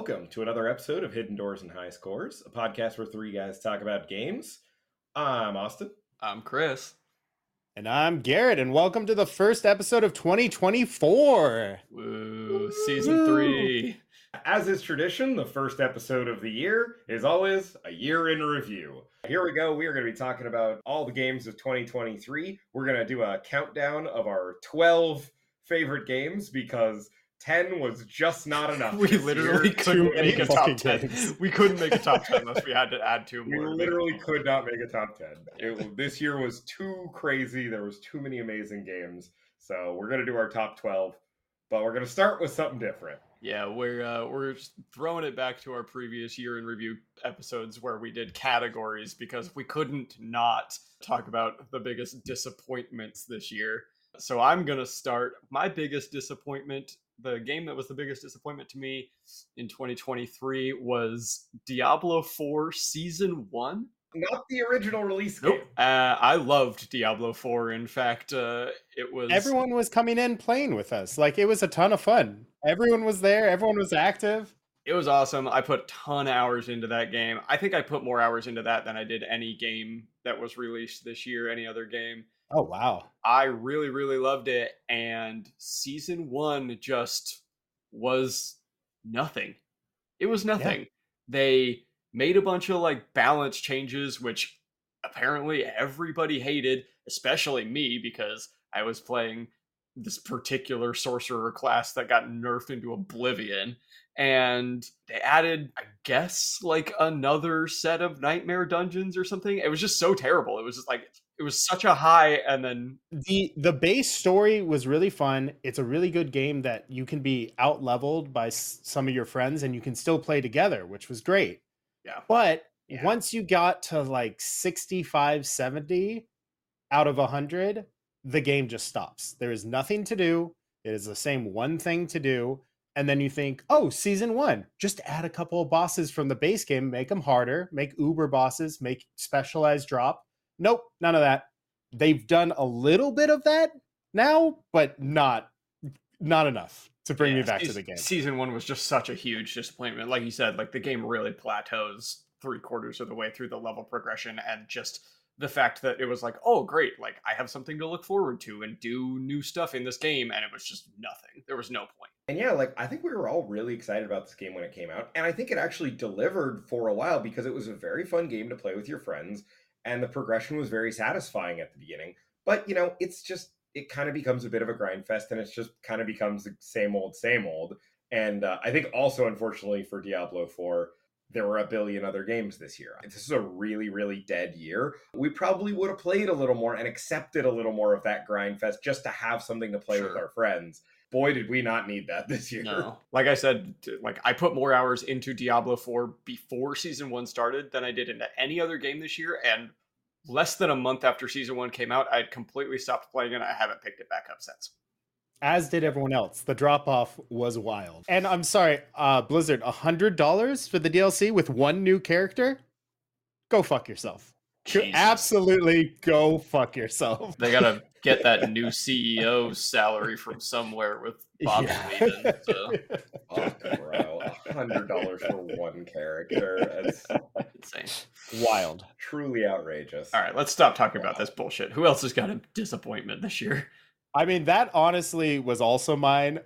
welcome to another episode of Hidden Doors and High Scores, a podcast where three guys talk about games. I'm Austin. I'm Chris. And I'm Garrett, and welcome to the first episode of 2024. Woo, season three. As is tradition, the first episode of the year is always a year in review. Here we go. We are going to be talking about all the games of 2023. We're going to do a countdown of our 12 favorite games because 10 was just not enough. We literally couldn't make a top 10. games. We couldn't make a top 10 unless we had to add two more. We literally could not make a top 10. It, this year was too crazy. There was too many amazing games. So we're going to do our top 12, but we're going to start with something different. Yeah, we're uh, we're throwing it back to our previous year in review episodes where we did categories because we couldn't not talk about the biggest disappointments this year. So I'm gonna start my biggest disappointment. The game that was the biggest disappointment to me in 2023 was Diablo 4 Season One. Not the original release Nope. game. Uh, I loved Diablo 4. In fact, uh, it was Everyone was coming in playing with us. Like, it was a ton of fun. Everyone was there, everyone was active. it was awesome. I put ton of hours into that game. I think I put more hours into that than I did any game that was released this year, any other game. Oh, wow. I really, really loved it. And season one just was nothing. It was nothing. They made a bunch of like balance changes, which apparently everybody hated, especially me, because I was playing this particular sorcerer class that got nerfed into oblivion. And they added, I guess, like another set of nightmare dungeons or something. It was just so terrible. It was just like it was such a high and then The the base story was really fun. It's a really good game that you can be out leveled by s- some of your friends and you can still play together, which was great. Yeah. But Yeah. once you got to like 65, 70 out of 100, the game just stops. There is nothing to do. It is the same one thing to do. And then you think, oh, season one, just add a couple of bosses from the base game, make them harder, make uber bosses, make specialized drop. Nope, none of that. They've done a little bit of that now, but not not enough to bring me Yeah, back to the game. Season one was just such a huge disappointment. Like you said, like the game really plateaus three quarters of the way through the level progression, and just the fact that it was like, oh great, like I have something to look forward to and do new stuff in this game, and it was just nothing. There was no point. And yeah, like I think we were all really excited about this game when it came out. And I think it actually delivered for a while because it was a very fun game to play with your friends and the progression was very satisfying at the beginning. But, you know, it's just it kind of becomes a bit of a grind fest and it's just kind of becomes the same old same old. And uh, I think also unfortunately for Diablo 4 there were a billion other games this year. This is a really, really dead year. We probably would have played a little more and accepted a little more of that grind fest just to have something to play with our friends. Boy, did we not need that this year. No, like I said, like I put more hours into Diablo 4 before season one started than I did into any other game this year, and less than a month after season one came out, I'd completely stopped playing it. I haven't picked it back up since. as did everyone else. The drop off was wild. And I'm sorry, uh, Blizzard, hundred dollars for the DLC with one new character? Go fuck yourself. Jesus. Absolutely, go fuck yourself. They gotta get that new CEO's salary from somewhere with Bob Yeah. leaving. So Fuck, bro. A hundred dollars for one character. It's insane. wild. truly outrageous. All right, let's stop talking about this bullshit. Who else has got a disappointment this year? I mean, that honestly was also mine,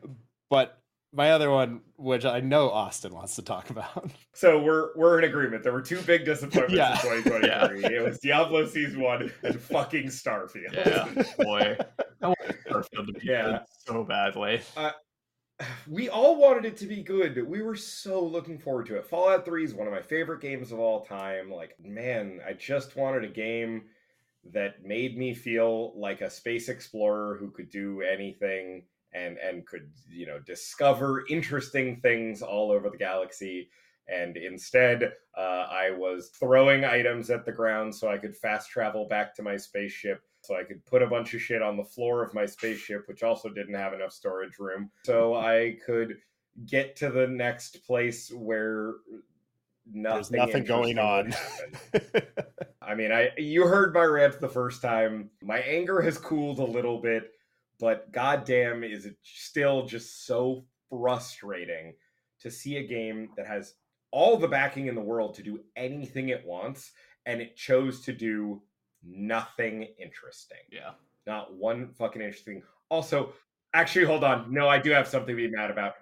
but my other one, which I know Austin wants to talk about. So we're we're in agreement. There were two big disappointments Yeah. in 2023. It was Diablo Season One and fucking Starfield. Yeah, boy, I want Starfield to be Yeah. good so badly. Uh, we all wanted it to be good. We were so looking forward to it. Fallout 3 is one of my favorite games of all time. Like, man, I just wanted a game that made me feel like a space explorer who could do anything and and could, you know, discover interesting things all over the galaxy. And instead, uh, I was throwing items at the ground so I could fast travel back to my spaceship so I could put a bunch of shit on the floor of my spaceship, which also didn't have enough storage room, so I could get to the next place where nothing There's nothing going on. I mean, I you heard my rant the first time. My anger has cooled a little bit, but goddamn, is it still just so frustrating to see a game that has all the backing in the world to do anything it wants, and it chose to do nothing interesting. Yeah. Not one fucking interesting. Also, actually, hold on. No, I do have something to be mad about.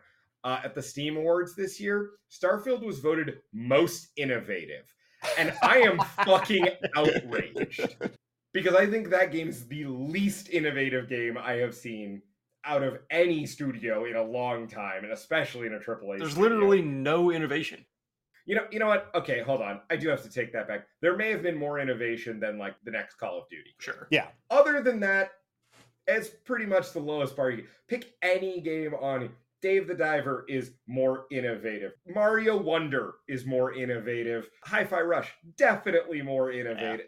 Uh, at the Steam Awards this year, Starfield was voted most innovative. And I am fucking outraged because I think that game is the least innovative game I have seen out of any studio in a long time, and especially in a AAA. There's studio. literally no innovation. You know, you know what? Okay, hold on. I do have to take that back. There may have been more innovation than like the next Call of Duty. Sure. Yeah. Other than that, it's pretty much the lowest bar. You. Pick any game on Dave the Diver is more innovative. Mario Wonder is more innovative. Hi-Fi Rush definitely more innovative.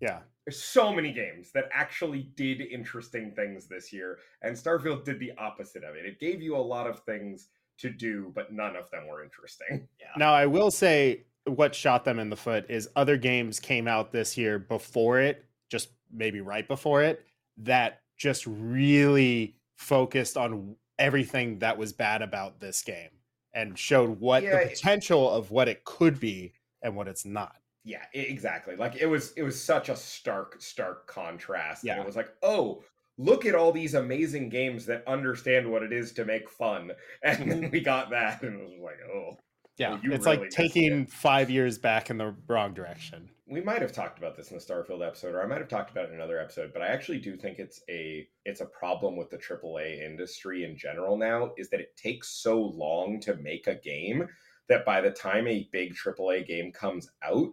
Yeah. There's so many games that actually did interesting things this year, and Starfield did the opposite of it. It gave you a lot of things to do, but none of them were interesting. Now, I will say what shot them in the foot is other games came out this year before it, just maybe right before it, that just really focused on everything that was bad about this game and showed what Yeah, the it- potential of what it could be and what it's not. Yeah, exactly. Like it was it was such a stark stark contrast. Yeah. Yeah. it was like, "Oh, look at all these amazing games that understand what it is to make fun." And then we got that and it was like, "Oh, Yeah, you it's really like taking five years back in the wrong direction. we might have talked about this in the Starfield episode, or I might have talked about it in another episode, but I actually do think it's a it's a problem with the AAA industry in general now, is that it takes so long to make a game that by the time a big AAA game comes out,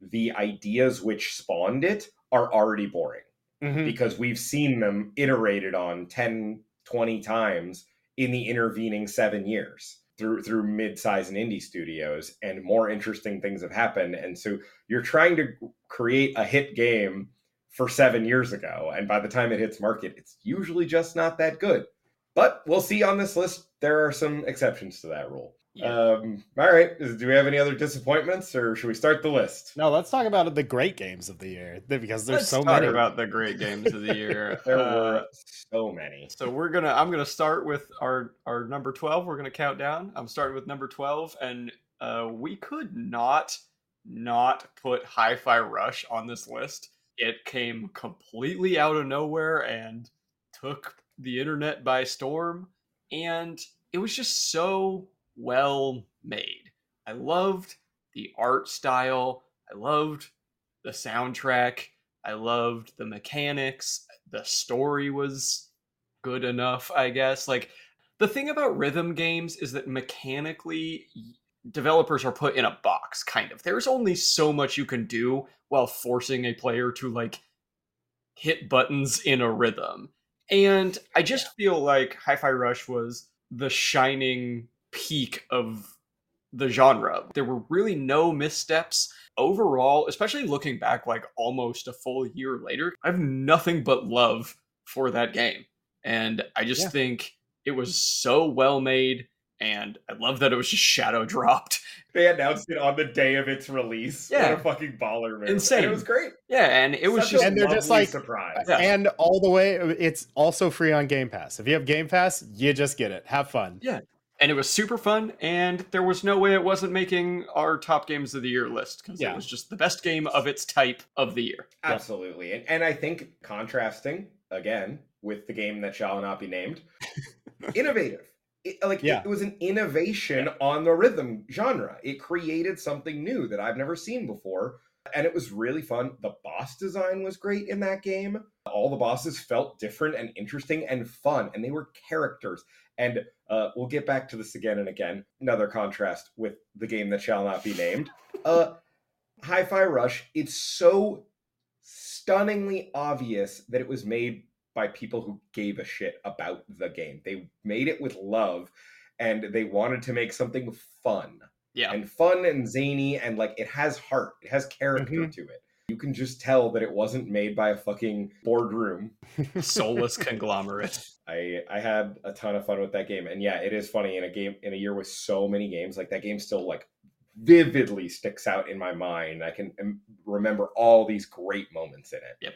the ideas which spawned it are already boring Mhm. because we've seen them iterated on 10, 20 times in the intervening seven years through through mid-size and indie studios and more interesting things have happened. And so you're trying to create a hit game for seven years ago and by the time it hits market it's usually just not that good. But we'll see on this list there are some exceptions to that rule Yeah. um all right do we have any other disappointments or should we start the list No, let's talk about the great games of the year because there's Let's so talk many. about the great games of the year. there Uh, were so many So we're gonna I'm gonna start with our our number 12. We're gonna count down. I'm starting with number 12, and uh we could not not put Hi-Fi Rush on this list. It came completely out of nowhere and took the internet by storm, and it was just so well made. I loved the art style. I loved the soundtrack. I loved the mechanics. The story was good enough, I guess. Like the thing about rhythm games is that mechanically developers are put in a box kind of. There's only so much you can do while forcing a player to like hit buttons in a rhythm. And I just feel like Hi-Fi Rush was the shining peak of the genre. There were really no missteps overall, especially looking back like almost a full year later. I have nothing but love for that game. And I just Yeah. think it was so well made and I love that it was just shadow dropped. They announced it on the day of its release. Yeah. What a fucking baller move. Insane. And it was great. Yeah, and it was Such just a And they're just lovely like- surprise. Yeah. And all the way, it's also free on Game Pass. If you have Game Pass, you just get it. Have fun. Yeah. And it was super fun and there was no way it wasn't making our top games of the year list because Yeah. it was just the best game of its type of the year Absolutely. And, and I think contrasting again with the game that shall not be named, innovative. It, like Yeah. it was an innovation on the rhythm genre. It created something new that I've never seen before. And it was really fun. The boss design was great in that game. All the bosses felt different and interesting and fun, and they were characters. And uh, we'll get back to this again and again. Another contrast with the game that shall not be named. Uh, Hi-Fi Rush. It's so stunningly obvious that it was made by people who gave a shit about the game. They made it with love, and they wanted to make something fun yeah and fun and zany and like it has heart it has character Mhm. to it you can just tell that it wasn't made by a fucking boardroom. Soulless conglomerate. I i had a ton of fun with that game and yeah it is funny in a game in a year with so many games like that game still like vividly sticks out in my mind. I can um, remember all these great moments in it. Yep.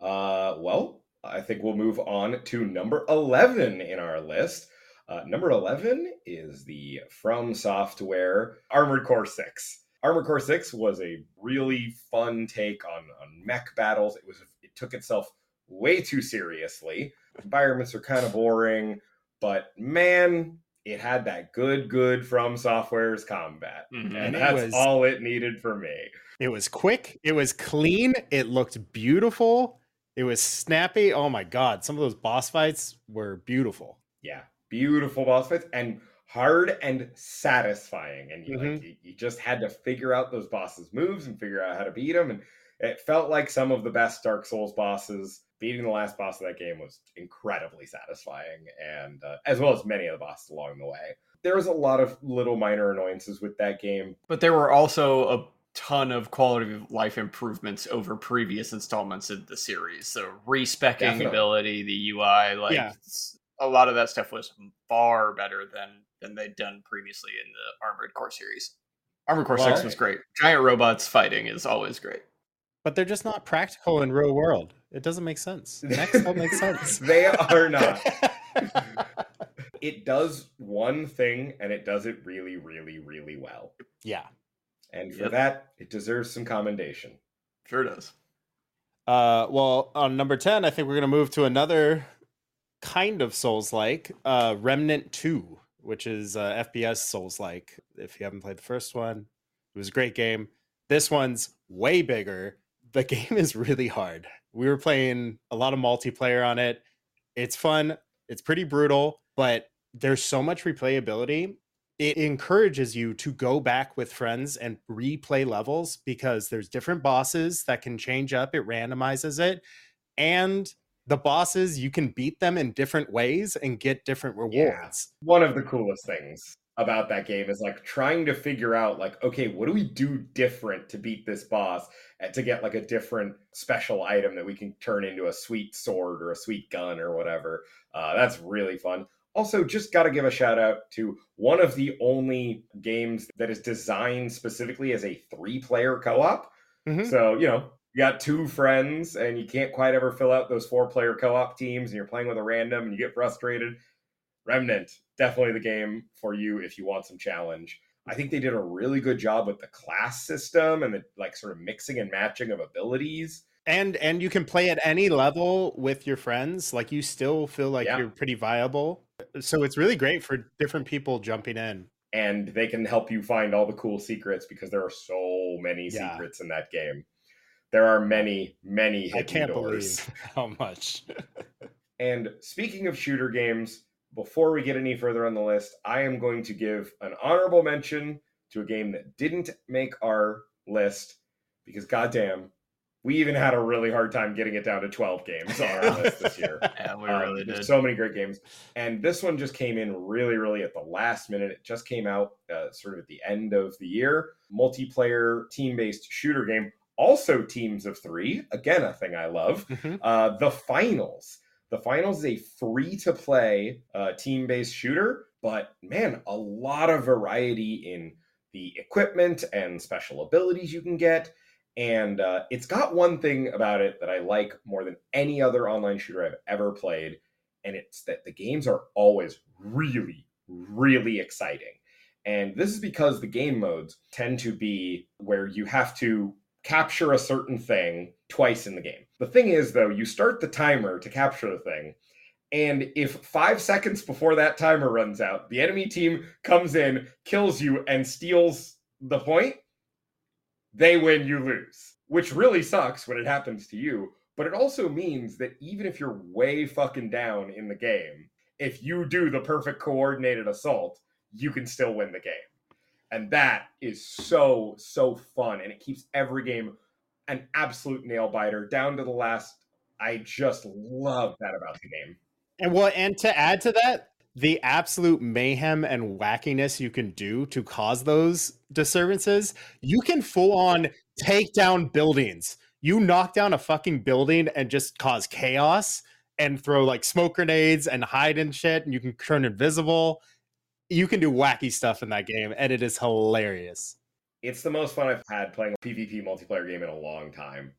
uh well i think we'll move on to number 11 in our list. Uh, number 11 is the From Software Armored Core 6. Armored Core 6 was a really fun take on, on mech battles. It was it took itself way too seriously. Environments are kind of boring, but man, it had that good, good From Software's combat. Mhm. And And that's was- all it needed for me. It was quick. It was clean. It looked beautiful. It was snappy. Oh my god, some of those boss fights were beautiful. Yeah, beautiful boss fights and hard and satisfying. And you, like, Mhm. you, you just had to figure out those bosses' moves and figure out how to beat them. And it felt like some of the best Dark Souls bosses. Beating the last boss of that game was incredibly satisfying, and uh, as well as many of the bosses along the way. There was a lot of little minor annoyances with that game. But there were also a ton of quality of life improvements over previous installments in the series. So respecking ability, the UI, like Yeah. a lot of that stuff was far better than than they'd done previously in the Armored Core series. Armored Core Six was great. Giant robots fighting is always great. But they're just not practical in real world. It doesn't make sense. Next don't make sense. they are not. It does one thing, and it does it really, really, really well. yeah. And for Yep. that, it deserves some commendation. Sure does. Uh, well, on number 10, I think we're going to move to another kind of Souls like uh, Remnant 2, which is uh, FPS Souls like. If you haven't played the first one, it was a great game. This one's way bigger. The game is really hard. We were playing a lot of multiplayer on it. It's fun, it's pretty brutal, but there's so much replayability it encourages you to go back with friends and replay levels because there's different bosses that can change up it randomizes it and the bosses you can beat them in different ways and get different rewards One of the coolest things about that game is like trying to figure out, like, okay, what do we do different to beat this boss and to get like a different special item that we can turn into a sweet sword or a sweet gun or whatever. Uh, that's really fun. Also, just got to give a shout out to one of the only games that is designed specifically as a three player co op. Mhm. So, you know, you got two friends and you can't quite ever fill out those four player co op teams and you're playing with a random and you get frustrated. Remnant, definitely the game for you if you want some challenge. I think they did a really good job with the class system and the like sort of mixing and matching of abilities. and and you can play at any level with your friends like you still feel like Yeah. you're pretty viable so it's really great for different people jumping in and they can help you find all the cool secrets because there are so many Yeah. secrets in that game. There are many, many i hidden can't doors. believe how much And speaking of shooter games, before we get any further on the list, I am going to give an honorable mention to a game that didn't make our list because goddamn, we even had a really hard time getting it down to 12 games on our list this year. Yeah, we Um, really did. so many great games, and this one just came in really, really at the last minute. It just came out uh, sort of at the end of the year. Multiplayer team-based shooter game, also teams of three. Again, a thing I love. Mhm. Uh, the Finals. The Finals is a free-to-play uh, team-based shooter, but man, a lot of variety in the equipment and special abilities you can get. And uh, it's got one thing about it that I like more than any other online shooter I've ever played, and it's that the games are always really, really exciting. And this is because the game modes tend to be where you have to capture a certain thing twice in the game. The thing is, though, you start the timer to capture the thing, and if five seconds before that timer runs out, the enemy team comes in, kills you, and steals the point, they win, you lose. Which really sucks when it happens to you, but it also means that even if you're way fucking down in the game, if you do the perfect coordinated assault, you can still win the game. And that is so, so fun. And it keeps every game an absolute nail biter down to the last. I just love that about the game. And well, and to add to that, the absolute mayhem and wackiness you can do to cause those disturbances, you can full on take down buildings. You knock down a fucking building and just cause chaos and throw like smoke grenades and hide and shit, and you can turn invisible. You can do wacky stuff in that game, and it is hilarious. It's the most fun I've had playing a PvP multiplayer game in a long time.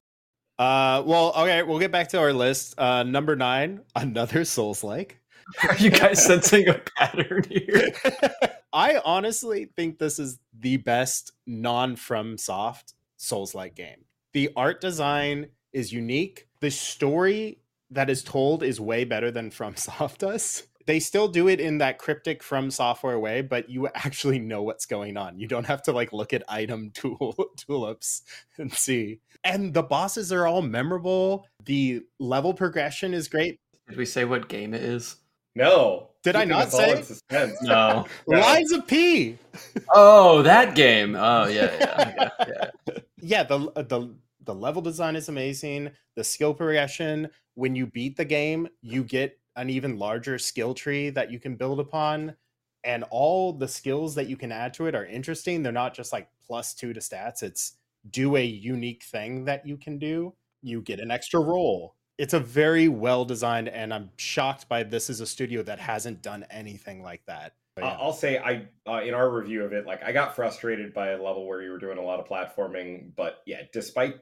Uh, well, okay, we'll get back to our list. Uh, number nine, another Souls like. Are you guys sensing a pattern here? I honestly think this is the best non from soft Souls like game. The art design is unique. The story that is told is way better than From Soft does. They still do it in that cryptic From Software way, but you actually know what's going on. You don't have to like look at item tool tulips and see. And the bosses are all memorable. The level progression is great. Did we say what game it is? No. Did I not us all say? in suspense. No. No. Lies of P. Oh, that game. Oh, yeah, yeah, yeah. yeah. yeah the uh, the the level design is amazing the skill progression when you beat the game you get an even larger skill tree that you can build upon and all the skills that you can add to it are interesting. They're not just like plus 2 to stats. It's do a unique thing that you can do. You get an extra roll it's a very well designed and i'm shocked by this is a studio that hasn't done anything like that. Yeah. I'll say I uh, in our review of it, like I got frustrated by a level where you were doing a lot of platforming, but yeah, despite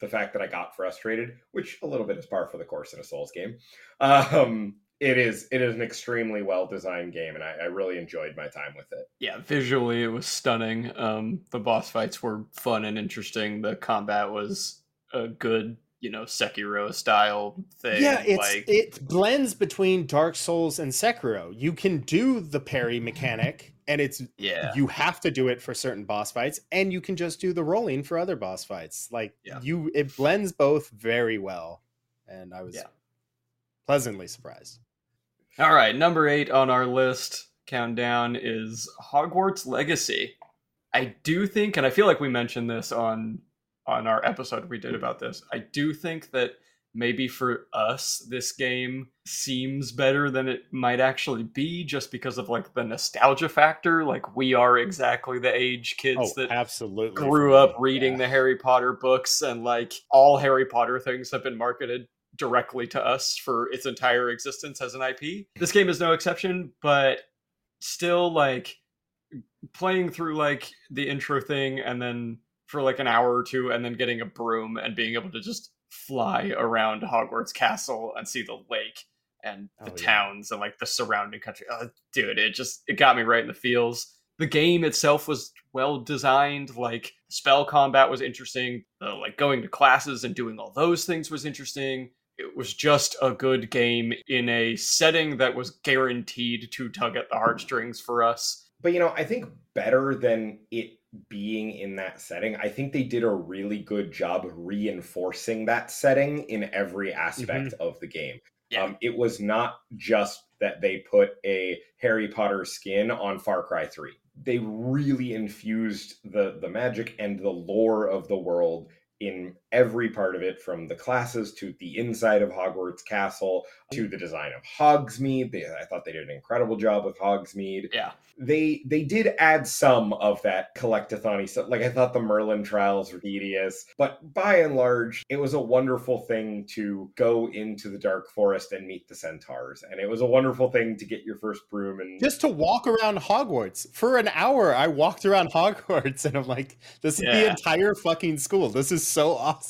the fact that I got frustrated, which a little bit is par for the course in a Souls game, um, it is it is an extremely well designed game, and I, I really enjoyed my time with it. Yeah, visually it was stunning. Um, the boss fights were fun and interesting. The combat was a good, you know, Sekiro style thing. Yeah, it's like it blends between Dark Souls and Sekiro. You can do the parry mechanic, and it's yeah, you have to do it for certain boss fights, and you can just do the rolling for other boss fights. Like Yeah. you, it blends both very well, and I was Yeah. Pleasantly surprised. All right, number eight on our list countdown is Hogwarts Legacy. I do think, and I feel like we mentioned this on on our episode we did about this. I do think that maybe for us this game seems better than it might actually be, just because of like the nostalgia factor. Like we are exactly the age kids Oh, that absolutely! grew up reading yeah. the Harry Potter books, and like all Harry Potter things have been marketed directly to us for its entire existence as an IP. This game is no exception, but still, like playing through like the intro thing and then for like an hour or two, and then getting a broom and being able to just fly around Hogwarts Castle and see the lake and the Oh, yeah. towns and like the surrounding country. Oh, dude, it just it got me right in the feels the game itself was well designed like spell combat was interesting the, like going to classes and doing all those things was interesting it was just a good game in a setting that was guaranteed to tug at the heartstrings for us But you know, I think better than it being in that setting, I think they did a really good job reinforcing that setting in every aspect of the game. Yeah. Um, it was not just that they put a Harry Potter skin on Far Cry 3. They really infused the the magic and the lore of the world in every part of it, from the classes to the inside of Hogwarts Castle to the design of Hogsmeade. They, I thought they did an incredible job with Hogsmeade yeah they they did add some of that collectathon stuff. Like I thought the Merlin trials were tedious, but by and large, it was a wonderful thing to go into the dark forest and meet the centaurs, and it was a wonderful thing to get your first broom and Just to walk around Hogwarts for an hour, I walked around Hogwarts, and I'm like, "This is the entire fucking school. This is so awesome."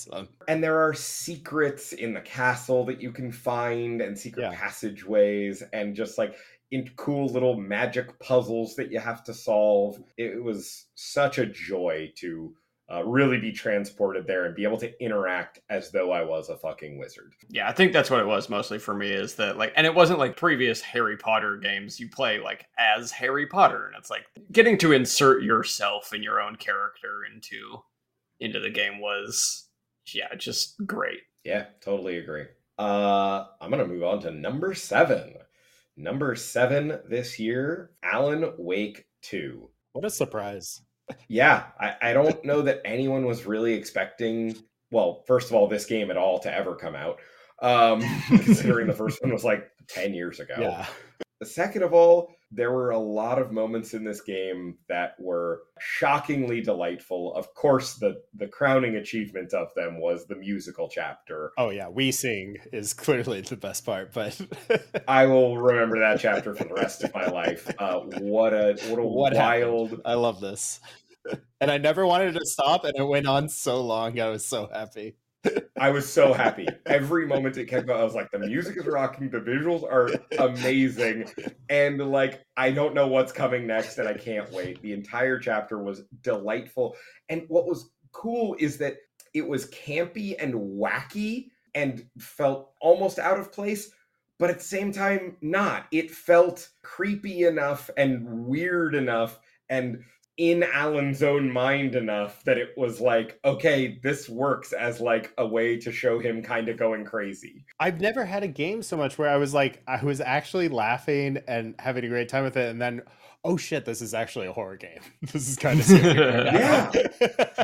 And there are secrets in the castle that you can find and secret Yeah. passageways and just like in cool little magic puzzles that you have to solve. It was such a joy to uh, really be transported there and be able to interact as though i was a fucking wizard. Yeah i think that's what it was mostly for me is that like and it wasn't like previous harry potter games. You play like as harry potter and it's like getting to insert yourself and your own character into into the game was yeah just great. Yeah totally agree. Uh i'm gonna move on to number seven. Number seven this year alan wake 2 What a surprise! Yeah, I, I don't know that anyone was really expecting, well, first of all, this game at all to ever come out, um, considering the first one was like 10 years ago. Yeah, Second of all, there were a lot of moments in this game that were shockingly delightful. Of course, the, the crowning achievement of them was the musical chapter. Oh yeah, we sing is clearly the best part, but I will remember that chapter for the rest of my life. Uh, what a what a What happened? wild I love this. and I never wanted to stop, and it went on so long. I was so happy. I was so happy. Every moment it kept going, I was like, the music is rocking, the visuals are amazing, and like I don't know what's coming next, and I can't wait. The entire chapter was delightful. And what was cool is that it was campy and wacky and felt almost out of place, but at the same time, not. It felt creepy enough and weird enough and in Alan's own mind enough that it was like, okay, this works as like a way to show him kind of going crazy. I've never had a game so much where I was like, I was actually laughing and having a great time with it, and then, oh shit, this is actually a horror game. this is kind of scary yeah,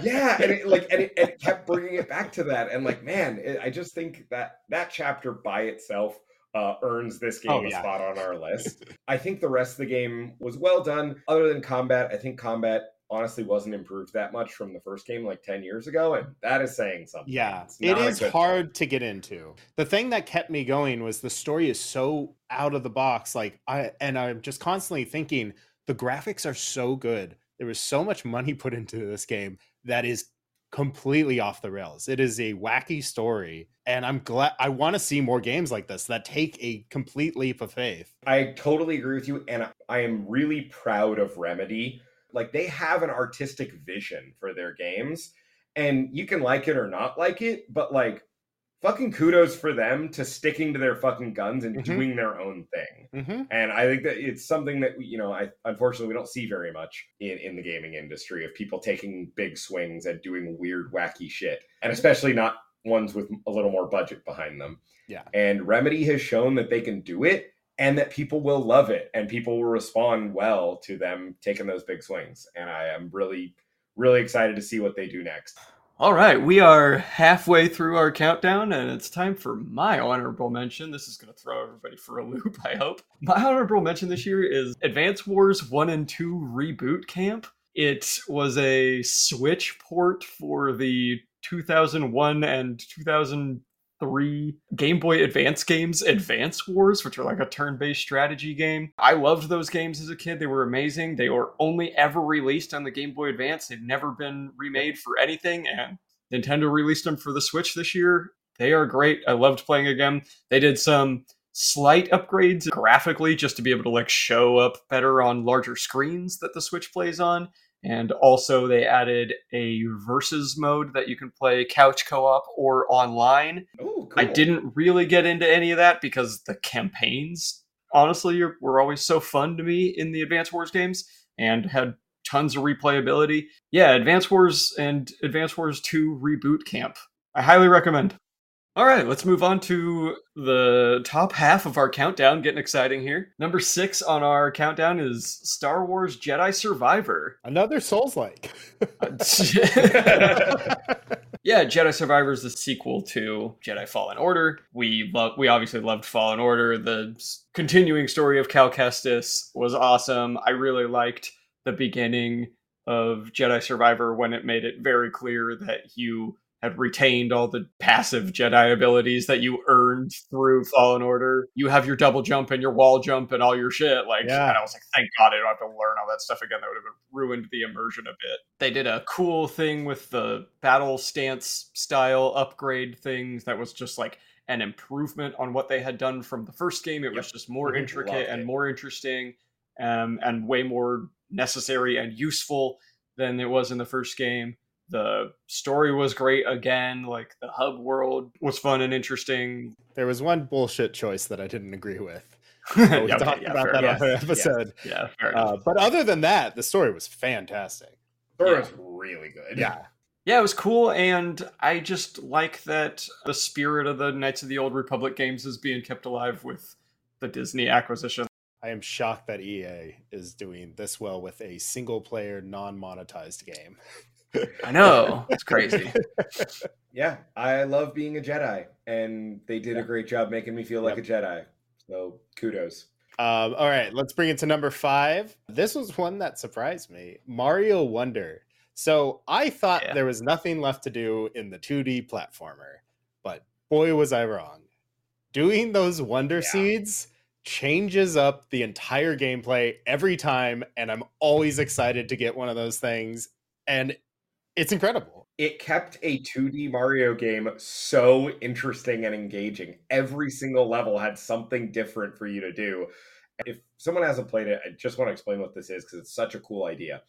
yeah, and it, like, and it, it, kept bringing it back to that, and like, man, it, I just think that that chapter by itself uh, earns this game oh, a spot on our list. I think the rest of the game was well done. Other than combat, I think combat honestly wasn't improved that much from the first game like 10 years ago and that is saying something. Yeah. It is hard to get into. The thing that kept me going was the story is so out of the box like i and i'm just constantly thinking the graphics are so good. There was so much money put into this game that is completely off the rails. It is a wacky story, and I'm glad I want to see more games like this that take a complete leap of faith. I totally agree with you, and I am really proud of Remedy. Like they have an artistic vision for their games, and you can like it or not like it, but like fucking kudos for them to sticking to their fucking guns and mm-hmm. doing their own thing. Mm-hmm. And I think that it's something that you know, I unfortunately we don't see very much in in the gaming industry of people taking big swings and doing weird, wacky shit, and especially not ones with a little more budget behind them. Yeah. And Remedy has shown that they can do it and that people will love it and people will respond well to them taking those big swings. And I am really, really excited to see what they do next. All right, we are halfway through our countdown, and it's time for my honorable mention. This is going to throw everybody for a loop, I hope. My honorable mention this year is Advance Wars 1 and 2 Reboot Camp. It was a Switch port for the 2001 and 2000 three Game Boy Advance games, hmm. Advance Wars, which are like a turn based strategy game. I loved those games as a kid. They were amazing. They were only ever released on the Game Boy Advance, they've never been remade for anything. And Nintendo released them for the Switch this year. They are great. I loved playing again. They did some slight upgrades graphically just to be able to like show up better on larger screens that the Switch plays on. And also, they added a versus mode that you can play couch co op or online. Ooh, cool. I didn't really get into any of that because the campaigns, honestly, were always so fun to me in the Advance Wars games and had tons of replayability. Yeah, Advance Wars and Advance Wars 2 Reboot Camp. I highly recommend. All right, let's move on to the top half of our countdown. Getting exciting here. Number six on our countdown is Star Wars Jedi Survivor. Another Souls like. yeah, Jedi Survivor is the sequel to Jedi Fallen Order. We love, we obviously loved Fallen Order. The continuing story of Cal Kestis was awesome. I really liked the beginning of Jedi Survivor when it made it very clear that you had retained all the passive Jedi abilities that you earned through Fallen Order. You have your double jump and your wall jump and all your shit. Like, yeah. and I was like, thank God I don't have to learn all that stuff again. That would have ruined the immersion a bit. They did a cool thing with the battle stance style upgrade things that was just like an improvement on what they had done from the first game. It yep. was just more intricate and more interesting um, and way more necessary and useful than it was in the first game the story was great again. Like the hub world was fun and interesting. There was one bullshit choice that I didn't agree with. we yeah, talked yeah, about that on the episode. Yeah, yeah uh, but other than that, the story was fantastic. The story was really good. Yeah. Yeah, it was cool, and I just like that the spirit of the Knights of the Old Republic games is being kept alive with the Disney acquisition. I am shocked that EA is doing this well with a single player, non monetized game. I know. It's crazy. yeah, I love being a Jedi, and they did a great job making me feel like yep. a Jedi. So kudos. Um, all right, let's bring it to number five. This was one that surprised me Mario Wonder. So I thought yeah. there was nothing left to do in the 2D platformer, but boy, was I wrong. Doing those Wonder yeah. Seeds changes up the entire gameplay every time, and I'm always excited to get one of those things. And it's incredible. it kept a 2D Mario game so interesting and engaging. Every single level had something different for you to do. If someone hasn't played it, I just want to explain what this is because it's such a cool idea.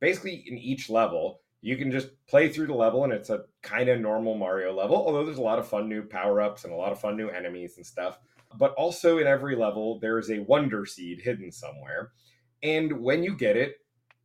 Basically, in each level, you can just play through the level and it's a kind of normal Mario level, although there's a lot of fun new power ups and a lot of fun new enemies and stuff. But also in every level, there is a wonder seed hidden somewhere. And when you get it,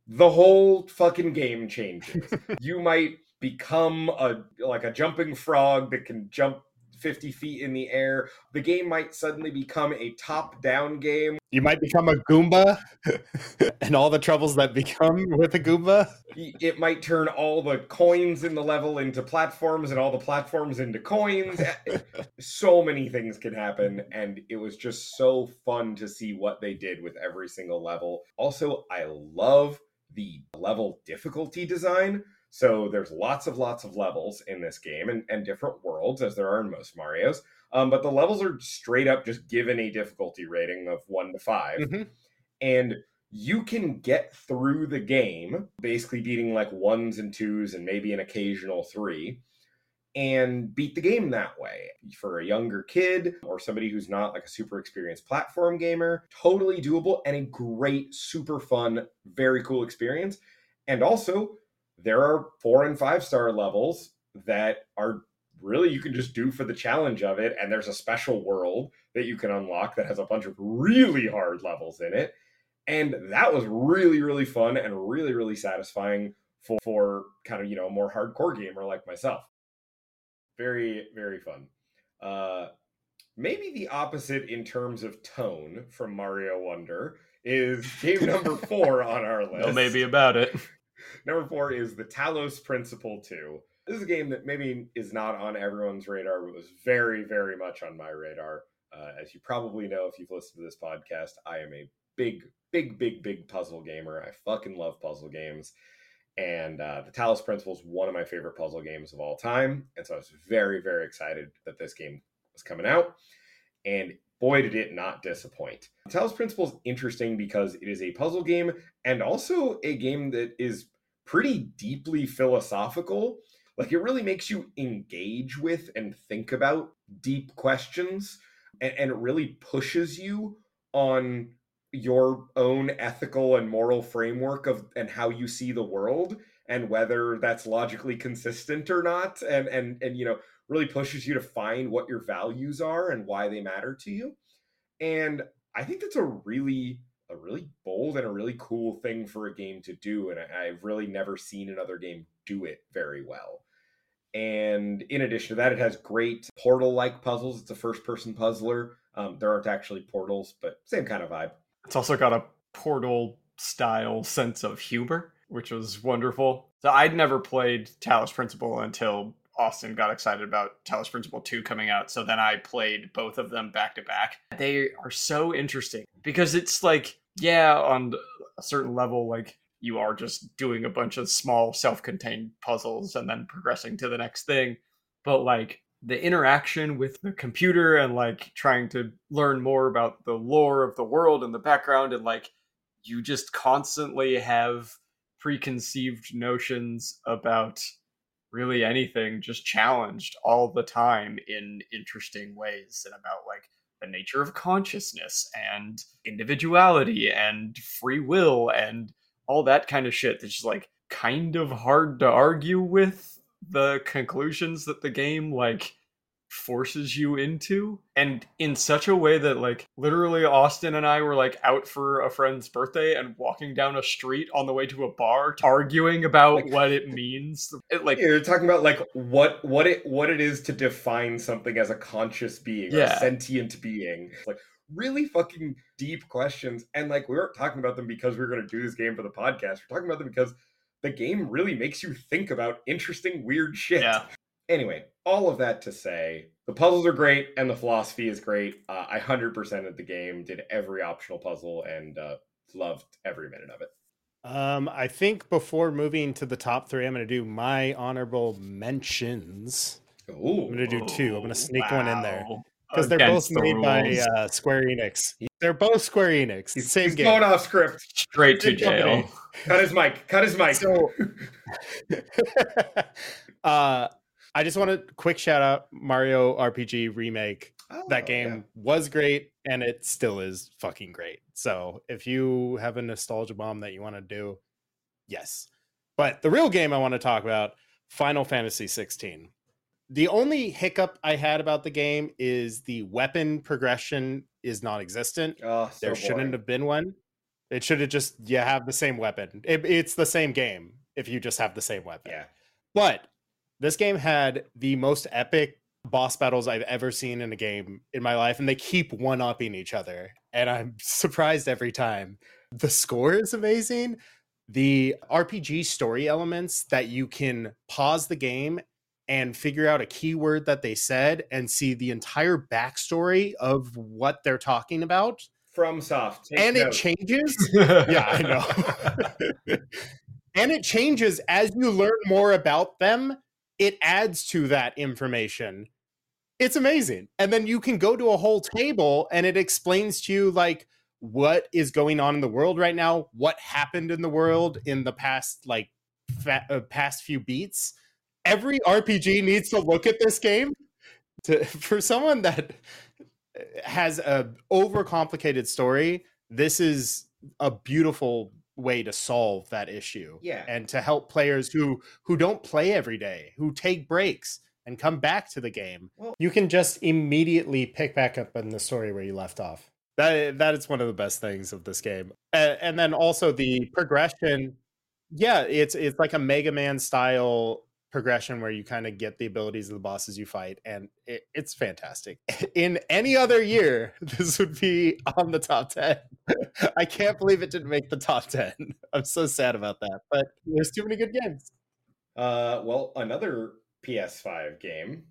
the whole fucking game changes. you might become a like a jumping frog that can jump 50 feet in the air. The game might suddenly become a top down game. You might become a Goomba and all the troubles that become with a Goomba. It might turn all the coins in the level into platforms and all the platforms into coins. so many things can happen. And it was just so fun to see what they did with every single level. Also, I love the level difficulty design so there's lots of lots of levels in this game and, and different worlds as there are in most Mario's. Um, but the levels are straight up just given a difficulty rating of one to 5 Mhm. And you can get through the game, basically beating like ones and twos and maybe an occasional three, and beat the game that way. For a younger kid or somebody who's not like a super experienced platform gamer, totally doable and a great, super fun, very cool experience. And also, there are four and five star levels that are really you can just do for the challenge of it and there's a special world that you can unlock that has a bunch of really hard levels in it and that was really really fun and really really satisfying for, for kind of you know a more hardcore gamer like myself very very fun uh maybe the opposite in terms of tone from mario wonder is game number four on our list No, maybe about it. Number four is the Talos Principle 2. This is a game that maybe is not on everyone's radar, but was very, very much on my radar. Uh, as you probably know, if you've listened to this podcast, I am a big, big, big, big puzzle gamer. I fucking love puzzle games. And uh, the Talos Principle is one of my favorite puzzle games of all time. And so I was very, very excited that this game was coming out. And boy, did it not disappoint. Talos Principle is interesting because it is a puzzle game and also a game that is pretty deeply philosophical. Like it really makes you engage with and think about deep questions, and, and it really pushes you on your own ethical and moral framework of and how you see the world and whether that's logically consistent or not and and and you know really pushes you to find what your values are and why they matter to you. And i think that's a really a really bold and a really cool thing for a game to do and I, i've really never seen another game do it very well. And in addition to that it has great portal like puzzles. It's a first person puzzler. Um, there aren't actually portals but same kind of vibe It's also got a portal style sense of humor, which was wonderful. So I'd never played Talos Principle until Austin got excited about Talos Principle 2 coming out. So then I played both of them back to back. They are so interesting because it's like, yeah, on a certain level, like you are just doing a bunch of small self contained puzzles and then progressing to the next thing. But like the interaction with the computer and like trying to learn more about the lore of the world and the background and like you just constantly have preconceived notions about really anything just challenged all the time in interesting ways and about like the nature of consciousness and individuality and free will and all that kind of shit that's just like kind of hard to argue with the conclusions that the game like forces you into and in such a way that like literally Austin and I were like out for a friend's birthday and walking down a street on the way to a bar arguing about Like- what it means. It like you're talking about like what what it what it is to define something as a conscious being or Yeah. a sentient being. Like really fucking deep questions and like we weren't talking about them because we were going to do this game for the podcast. We're talking about them because the game really makes you think about interesting weird shit Yeah. anyway all of that to say the puzzles are great and the philosophy is great uh, i 100% of the game did every optional puzzle and uh, loved every minute of it Um, I think before moving to the top three, I'm going to do my honorable mentions. Ooh. I'm going to do two. I'm going to sneak one in there. Wow. because they're both the made by uh, Square Enix. They're both Square Enix. He's, same he's game. going off script. Straight to jail. Cut his mic. Cut his mic. So, uh, I just want to quick shout out Mario RPG remake. Oh, that game yeah. was great and it still is fucking great. So if you have a nostalgia bomb that you want to do, yes. But the real game I want to talk about, Final Fantasy 16. The only hiccup I had about the game is the weapon progression is non-existent. Oh, so there shouldn't boring. have been one. It should have just you have the same weapon. It- it's the same game if you just have the same weapon. Yeah. But this game had the most epic boss battles I've ever seen in a game in my life, and they keep one upping each other. And I'm surprised every time. The score is amazing. The RPG story elements that you can pause the game and figure out a keyword that they said and see the entire backstory of what they're talking about. FromSoft. And it changes yeah, I know. and it changes as you learn more about them. It adds to that information. It's amazing. And then you can go to a whole table and it explains to you like what is going on in the world right now, what happened in the world in the past like fa- uh, past few beats. Every RPG needs to look at this game to for someone that has a overcomplicated story. This is a beautiful way to solve that issue Yeah. and to help players who who don't play every day, who take breaks and come back to the game. Well- you can just immediately pick back up in the story where you left off. That that is one of the best things of this game. Uh, and then also the progression. Yeah, it's it's like a Mega Man style progression where you kind of get the abilities of the bosses you fight and it, it's fantastic in any other year this would be on the top 10 i can't believe it didn't make the top 10 i'm so sad about that but there's too many good games Uh, well, another PS5 game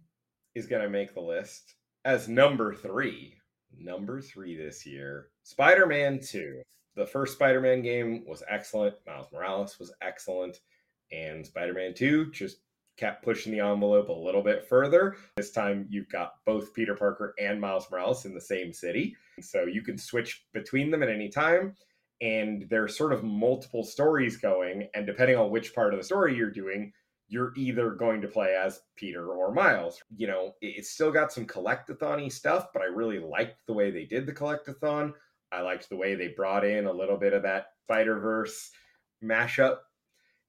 is going to make the list as number three. Number three this year Spider Man 2. The first Spider Man game was excellent. Miles Morales was excellent. And Spider Man 2 just kept pushing the envelope a little bit further. This time you've got both Peter Parker and Miles Morales in the same city. So you can switch between them at any time and there's sort of multiple stories going and depending on which part of the story you're doing you're either going to play as peter or miles you know it's still got some collectathon stuff but i really liked the way they did the collectathon i liked the way they brought in a little bit of that spider verse mashup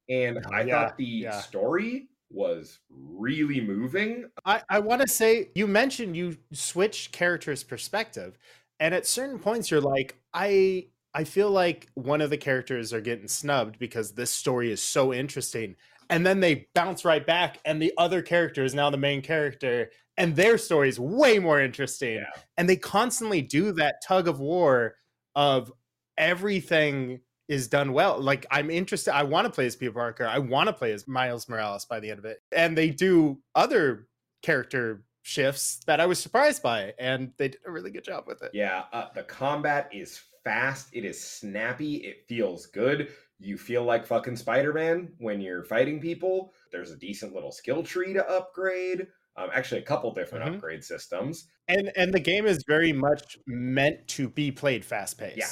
and oh, i Yeah, thought the yeah. story was really moving I, I want to say you mentioned you switch characters' perspective, and at certain points you're like, I I feel like one of the characters are getting snubbed because this story is so interesting, and then they bounce right back, and the other character is now the main character, and their story is way more interesting, Yeah. and they constantly do that tug of war of everything is done well. Like I'm interested. I want to play as Peter Parker. I want to play as Miles Morales by the end of it. And they do other character shifts that I was surprised by, and they did a really good job with it. Yeah, uh, the combat is fast. It is snappy. It feels good. You feel like fucking Spider Man when you're fighting people. There's a decent little skill tree to upgrade. Um, actually, a couple different Mhm. upgrade systems. And and the game is very much meant to be played fast paced. Yeah.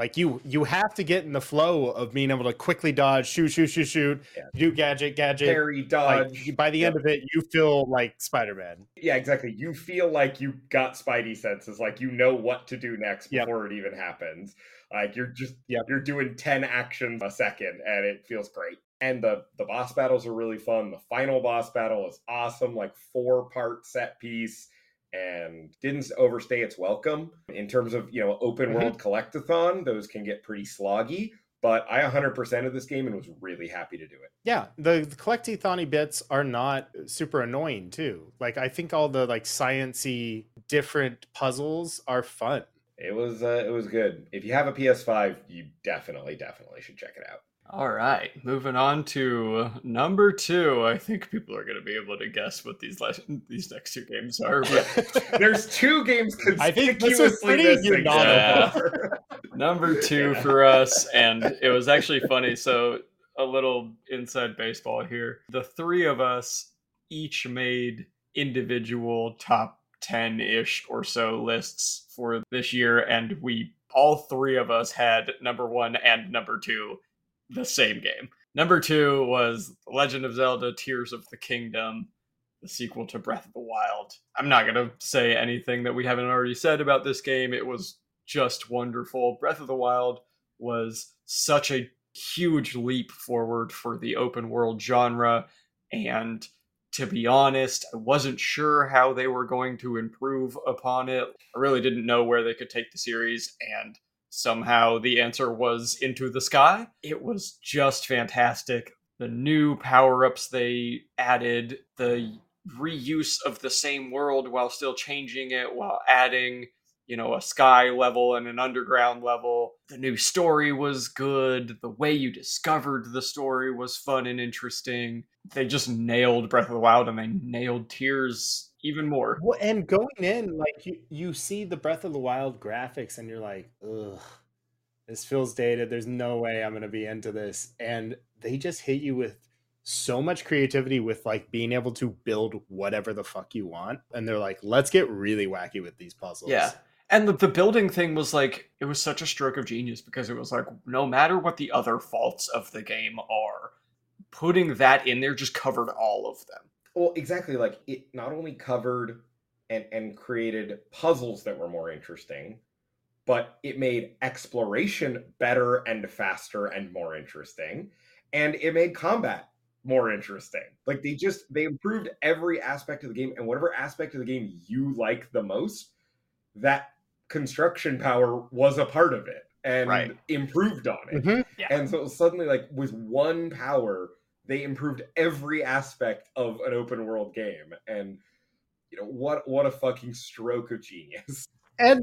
Like you you have to get in the flow of being able to quickly dodge, shoot, shoot, shoot, shoot, Yeah. do gadget, gadget. Parry, Like dodge. by the Yep. end of it, you feel like Spider Man. yeah, exactly. You feel like you got Spidey senses, like you know what to do next Yep. before it even happens. Like you're just Yep. you're doing ten actions a second, and it feels great. And the the boss battles are really fun. The final boss battle is awesome, like four part set piece, and didn't overstay its welcome in terms of you know open world collectathon. Those can get pretty sloggy, but I 100% of this game and was really happy to do it. Yeah, the, the collecty bits are not super annoying too. Like I think all the like sciency different puzzles are fun. It was uh, it was good. If you have a PS5, you definitely definitely should check it out. All right, moving on to number two. I think people are going to be able to guess what these le- these next two games are. But There's two games I think this is conspicuously pretty unanimous. number two Yeah. for us, and it was actually funny. So a little inside baseball here. The three of us each made individual top 10 ish or so lists for this year, and we all three of us had number one and number two the same game. Number two was Legend of Zelda Tears of the Kingdom, the sequel to Breath of the Wild. I'm not going to say anything that we haven't already said about this game. It was just wonderful. Breath of the Wild was such a huge leap forward for the open world genre. And to be honest, I wasn't sure how they were going to improve upon it. I really didn't know where they could take the series. And somehow the answer was into the sky. It was just fantastic. The new power ups they added, the reuse of the same world while still changing it, while adding you know, a sky level and an underground level. The new story was good. The way you discovered the story was fun and interesting. They just nailed Breath of the Wild and they nailed Tears even more. Well, and going in, like you, you see the Breath of the Wild graphics and you're like, ugh, this feels dated. There's no way I'm gonna be into this. And they just hit you with so much creativity with like being able to build whatever the fuck you want. And they're like, let's get really wacky with these puzzles. Yeah. And the, the building thing was like, it was such a stroke of genius because it was like, no matter what the other faults of the game are, putting that in there just covered all of them. Well, exactly. Like it not only covered and, and created puzzles that were more interesting, but it made exploration better and faster and more interesting. And it made combat more interesting. Like they just they improved every aspect of the game and whatever aspect of the game you like the most, that construction power was a part of it and Right. improved on it. Mhm. Yeah. And so suddenly, like with one power, they improved every aspect of an open world game. And you know what? What a fucking stroke of genius! and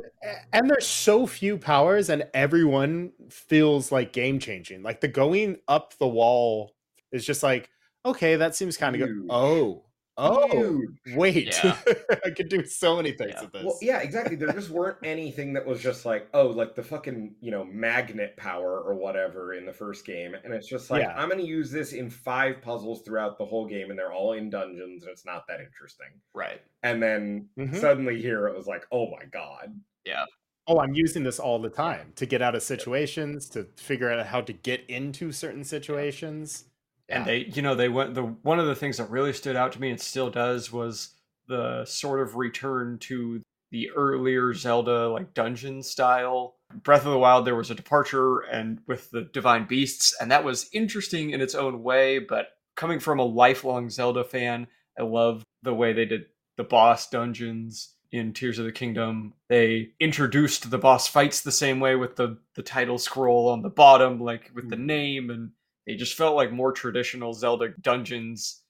and there's so few powers and everyone feels like game changing like the going up the wall is just like okay that seems kind of good oh oh Huge. wait Yeah. i could do so many things Yeah. with this Well, yeah, exactly. There just weren't anything that was just like, oh, like the fucking, you know, magnet power or whatever in the first game. And it's just like, Yeah. I'm going to use this in five puzzles throughout the whole game, and they're all in dungeons, and it's not that interesting. Right. And then Mhm. suddenly here it was like, oh my God. Yeah. Oh i'm using this all the time to get out of situations to figure out how to get into certain situations and they you know they went the one of the things that really stood out to me and still does was the sort of return to the earlier zelda like dungeon style. Breath of the wild there was a departure and with the divine beasts and that was interesting in its own way but coming from a lifelong zelda fan i love the way they did the boss dungeons in Tears of the Kingdom. They introduced the boss fights the same way with the the title scroll on the bottom, like with the hmm. name, and they just felt like more traditional Zelda dungeons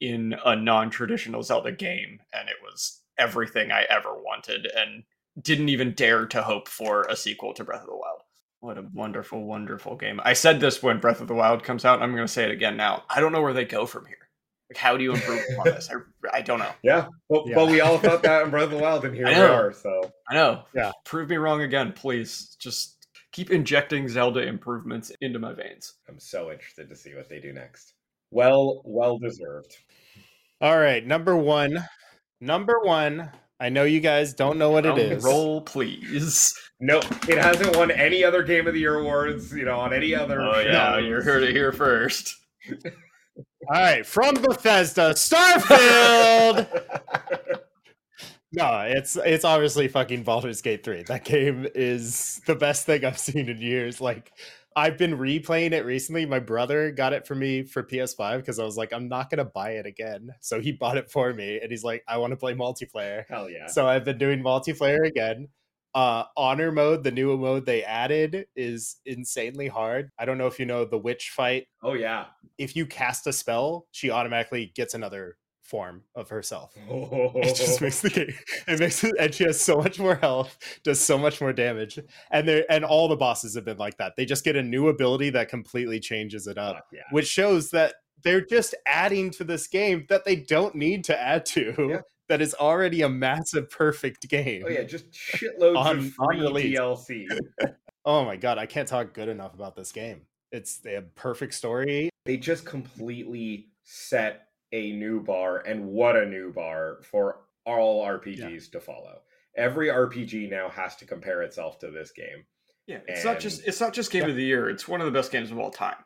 in a non-traditional Zelda game, and it was everything I ever wanted, and didn't even dare to hope for a sequel to Breath of the Wild. What a wonderful, wonderful game! I said this when Breath of the Wild comes out. and I'm going to say it again now. I don't know where they go from here. Like, how do you improve upon this? I, I don't know. Yeah. But, Yeah. but we all thought that in Breath of the Wild, and here I we are. So I know. Yeah. Prove me wrong again, please. Just keep injecting Zelda improvements into my veins. I'm so interested to see what they do next. Well, well deserved. all right number one number one i know you guys don't know what it Drum is Roll, please. No, it hasn't won any other Game of the Year awards, you know, on any other. Oh yeah, you're here to hear first. all right from bethesda starfield No, it's it's obviously fucking Baldur's Gate 3. That game is the best thing I've seen in years. Like I've been replaying it recently. My brother got it for me for PS5 because I was like, I'm not gonna buy it again. So he bought it for me and he's like, I want to play multiplayer. Hell yeah. So I've been doing multiplayer again. Uh honor mode, the new mode they added is insanely hard. I don't know if you know the witch fight. Oh yeah. If you cast a spell, she automatically gets another form of herself. It just makes the game. It makes it, and she has so much more health, does so much more damage, and there and all the bosses have been like that. They just get a new ability that completely changes it up, yeah. which shows that they're just adding to this game that they don't need to add to. Yeah. That is already a massive, perfect game. Oh yeah, just shitloads On- of free release. DLC. Oh my god, I can't talk good enough about this game. It's a perfect story. they just completely set a new bar, and what a new bar for all RPGs to follow. Every RPG now has to compare itself to this game. Yeah, it's not just it's not just game Yeah. of the year. It's one of the best games of all time.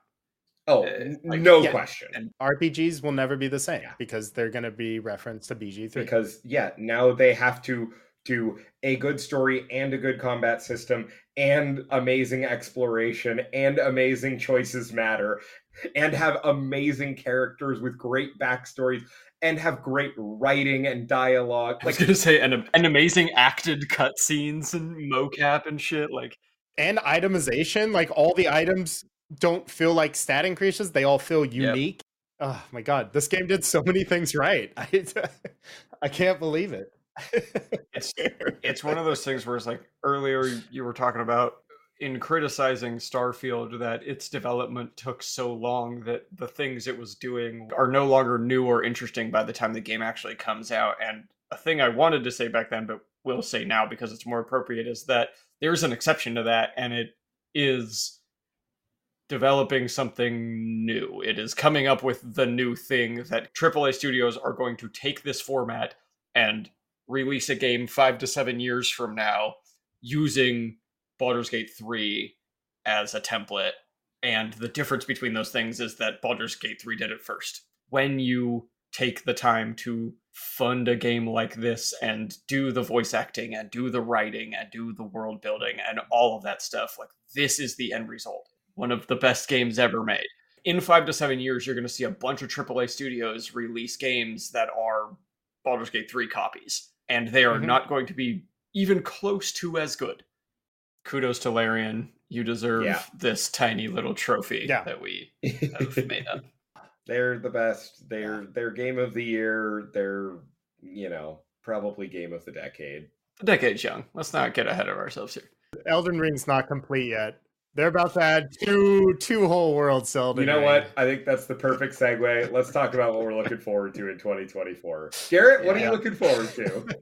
Oh, Uh, like- no yeah, question. and- RPGs will never be the same Yeah. because they're going to be referenced to BG3. because yeah now they have to do a good story and a good combat system and amazing exploration and amazing choices matter and have amazing characters with great backstories and have great writing and dialogue I was like gonna say an an amazing acted cutscenes and mocap and shit. Like and itemization, like all the items don't feel like stat increases; they all feel unique. Oh my god, this game did so many things right. I, I can't believe it. It's it's one of those things where it's like earlier you were talking about in criticizing Starfield that its development took so long that the things it was doing are no longer new or interesting by the time the game actually comes out. And a thing I wanted to say back then, but will say now because it's more appropriate, is that there's an exception to that, and it is developing something new. It is coming up with the new thing that AAA studios are going to take this format and release a game five to seven years from now using Baldur's Gate 3 as a template. And the difference between those things is that Baldur's Gate 3 did it first. When you take the time to fund a game like this and do the voice acting and do the writing and do the world building and all of that stuff, like this is the end result. One of the best games ever made. In five to seven years, you're going to see a bunch of AAA studios release games that are Baldur's Gate 3 copies, and they are Mhm. not going to be even close to as good. Kudos to Larian. You deserve Yeah. this tiny little trophy Yeah. that we have made up. they're the best they're they're game of the year they're you know probably game of the decade The decade's young. Let's not get ahead of ourselves here. Elden Ring's not complete yet. They're about to add two two whole worlds to Elden You know what? I think that's the perfect segue. Let's talk about what we're looking forward to in 2024. Garrett, what are you looking forward to?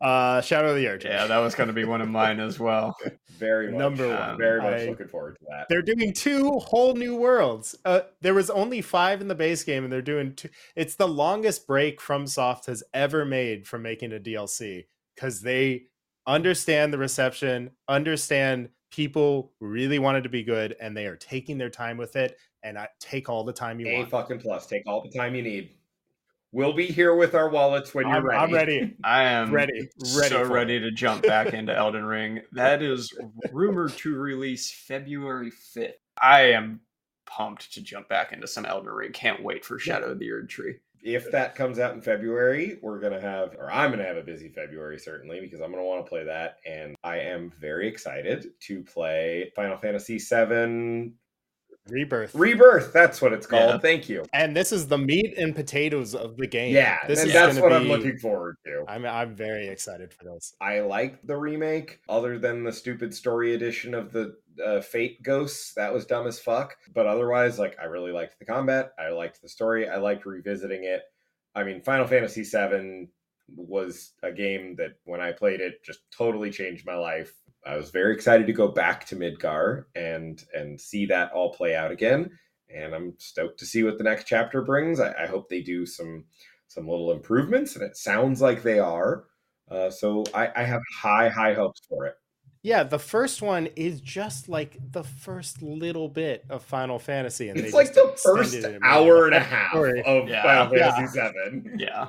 Uh, Shadow of the Erdtree. Yeah, that was going to be one of mine as well. Very much. Number one. Very much I- looking forward to that. They're doing two whole new worlds. Uh, there was only five in the base game, and they're doing two. It's the longest break FromSoft has ever made from making a DLC because they understand the reception, understand people really wanted to be good, and they are taking their time with it. And I take all the time you want. A want. fucking plus. Take all the time you need. We'll be here with our wallets when you're I'm, ready. I'm ready. I am Ready. Ready. so ready it. to jump back into Elden Ring. That is rumored to release February 5th. I am pumped to jump back into some Elden Ring. Can't wait for Shadow of the Erdtree. If that comes out in February, we're gonna have, or I'm gonna have a busy February certainly because I'm gonna want to play that, and I am very excited to play Final Fantasy VII Rebirth. Rebirth. That's what it's called. Yeah. Thank you. and this is the meat and potatoes of the game. Yeah, this and is that's gonna what I'm be- looking forward to. I'm I'm very excited for this. I like the remake, other than the stupid story edition of the uh, Fate Ghosts. That was dumb as fuck. But otherwise, like, I really liked the combat. I liked the story. I liked revisiting it. I mean, Final Fantasy VII was a game that when I played it just totally changed my life. I was very excited to go back to Midgar and and see that all play out again. And I'm stoked to see what the next chapter brings. I, I hope they do some some little improvements, and it sounds like they are. Uh, so I, I have high, high hopes for it. Yeah, the first one is just like the first little bit of Final Fantasy, and It's they like just the first it and made it hour and a half story. of Yeah. Final Yeah. Fantasy VII. Yeah.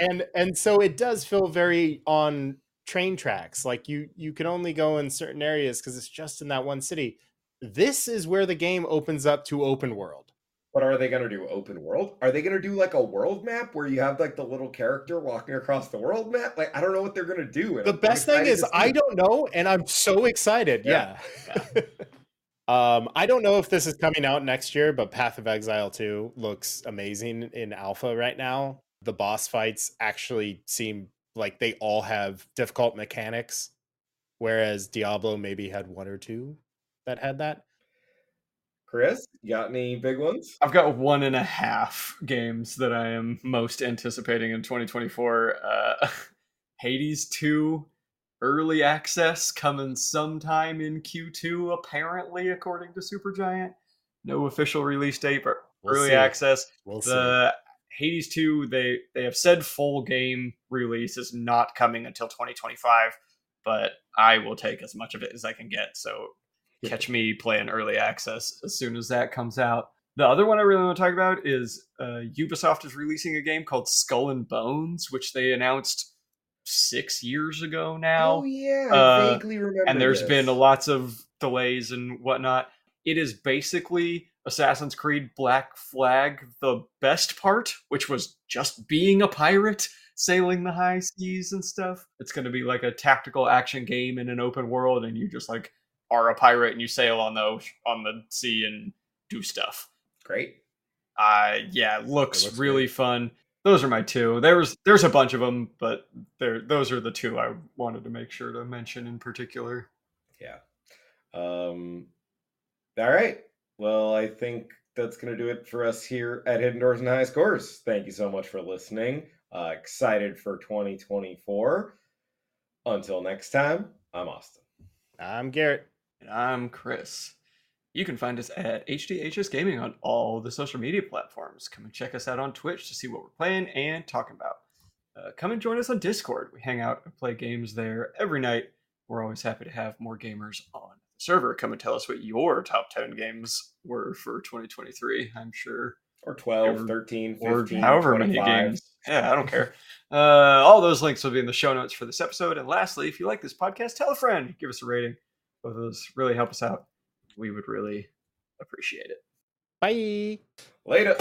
and and so it does feel very on train tracks. Like you you can only go in certain areas because it's just in that one city. This is where the game opens up to open world. What are they going to do? Open world? Are they going to do like a world map where you have like the little character walking across the world map? Like I don't know what they're going to do. The I'm- best thing is I don't know, and I'm so excited. Yeah. Yeah. um, I don't know if this is coming out next year, but Path of Exile 2 looks amazing in alpha right now. The boss fights actually seem like they all have difficult mechanics, whereas Diablo maybe had one or two that had that. Chris, you got any big ones? I've got one and a half games that I am most anticipating in 2024. Uh, Hades 2 early access coming sometime in Q2, apparently, according to Supergiant. No official release date, but We'll early see. access. We'll see. The Hades 2, they they have said full game release is not coming until 2025, but I will take as much of it as I can get. So catch me playing early access as soon as that comes out. The other one I really want to talk about is uh, Ubisoft is releasing a game called Skull and Bones, which they announced six years ago now. Oh yeah, I Uh, vaguely remember. and there's this. been lots of delays and whatnot. It is basically Assassin's Creed Black Flag, the best part, which was just being a pirate, sailing the high seas and stuff. It's going to be like a tactical action game in an open world, and you just like are a pirate and you sail on the on the sea and do stuff. great. Uh yeah, looks, looks really fun. Those are my two. There's there's a bunch of them, but there those are the two I wanted to make sure to mention in particular. Yeah. Um. All right. Well, I think that's gonna do it for us here at Hidden Doors and High Scores. Thank you so much for listening. Uh, excited for 2024. Until next time, I'm Austin. I'm Garrett. And I'm Chris. You can find us at HDHS Gaming on all the social media platforms. Come and check us out on Twitch to see what we're playing and talking about. Uh, come and join us on Discord. We hang out and play games there every night. We're always happy to have more gamers on the server. Come and tell us what your top 10 games were for 2023. I'm sure Or 12, Or- 13, or 15, however many games. Yeah, I don't care. Uh, all those links will be in the show notes for this episode. And lastly, if you like this podcast, tell a friend, give us a rating. Both of those really help us out. We would really appreciate it. Bye. Later.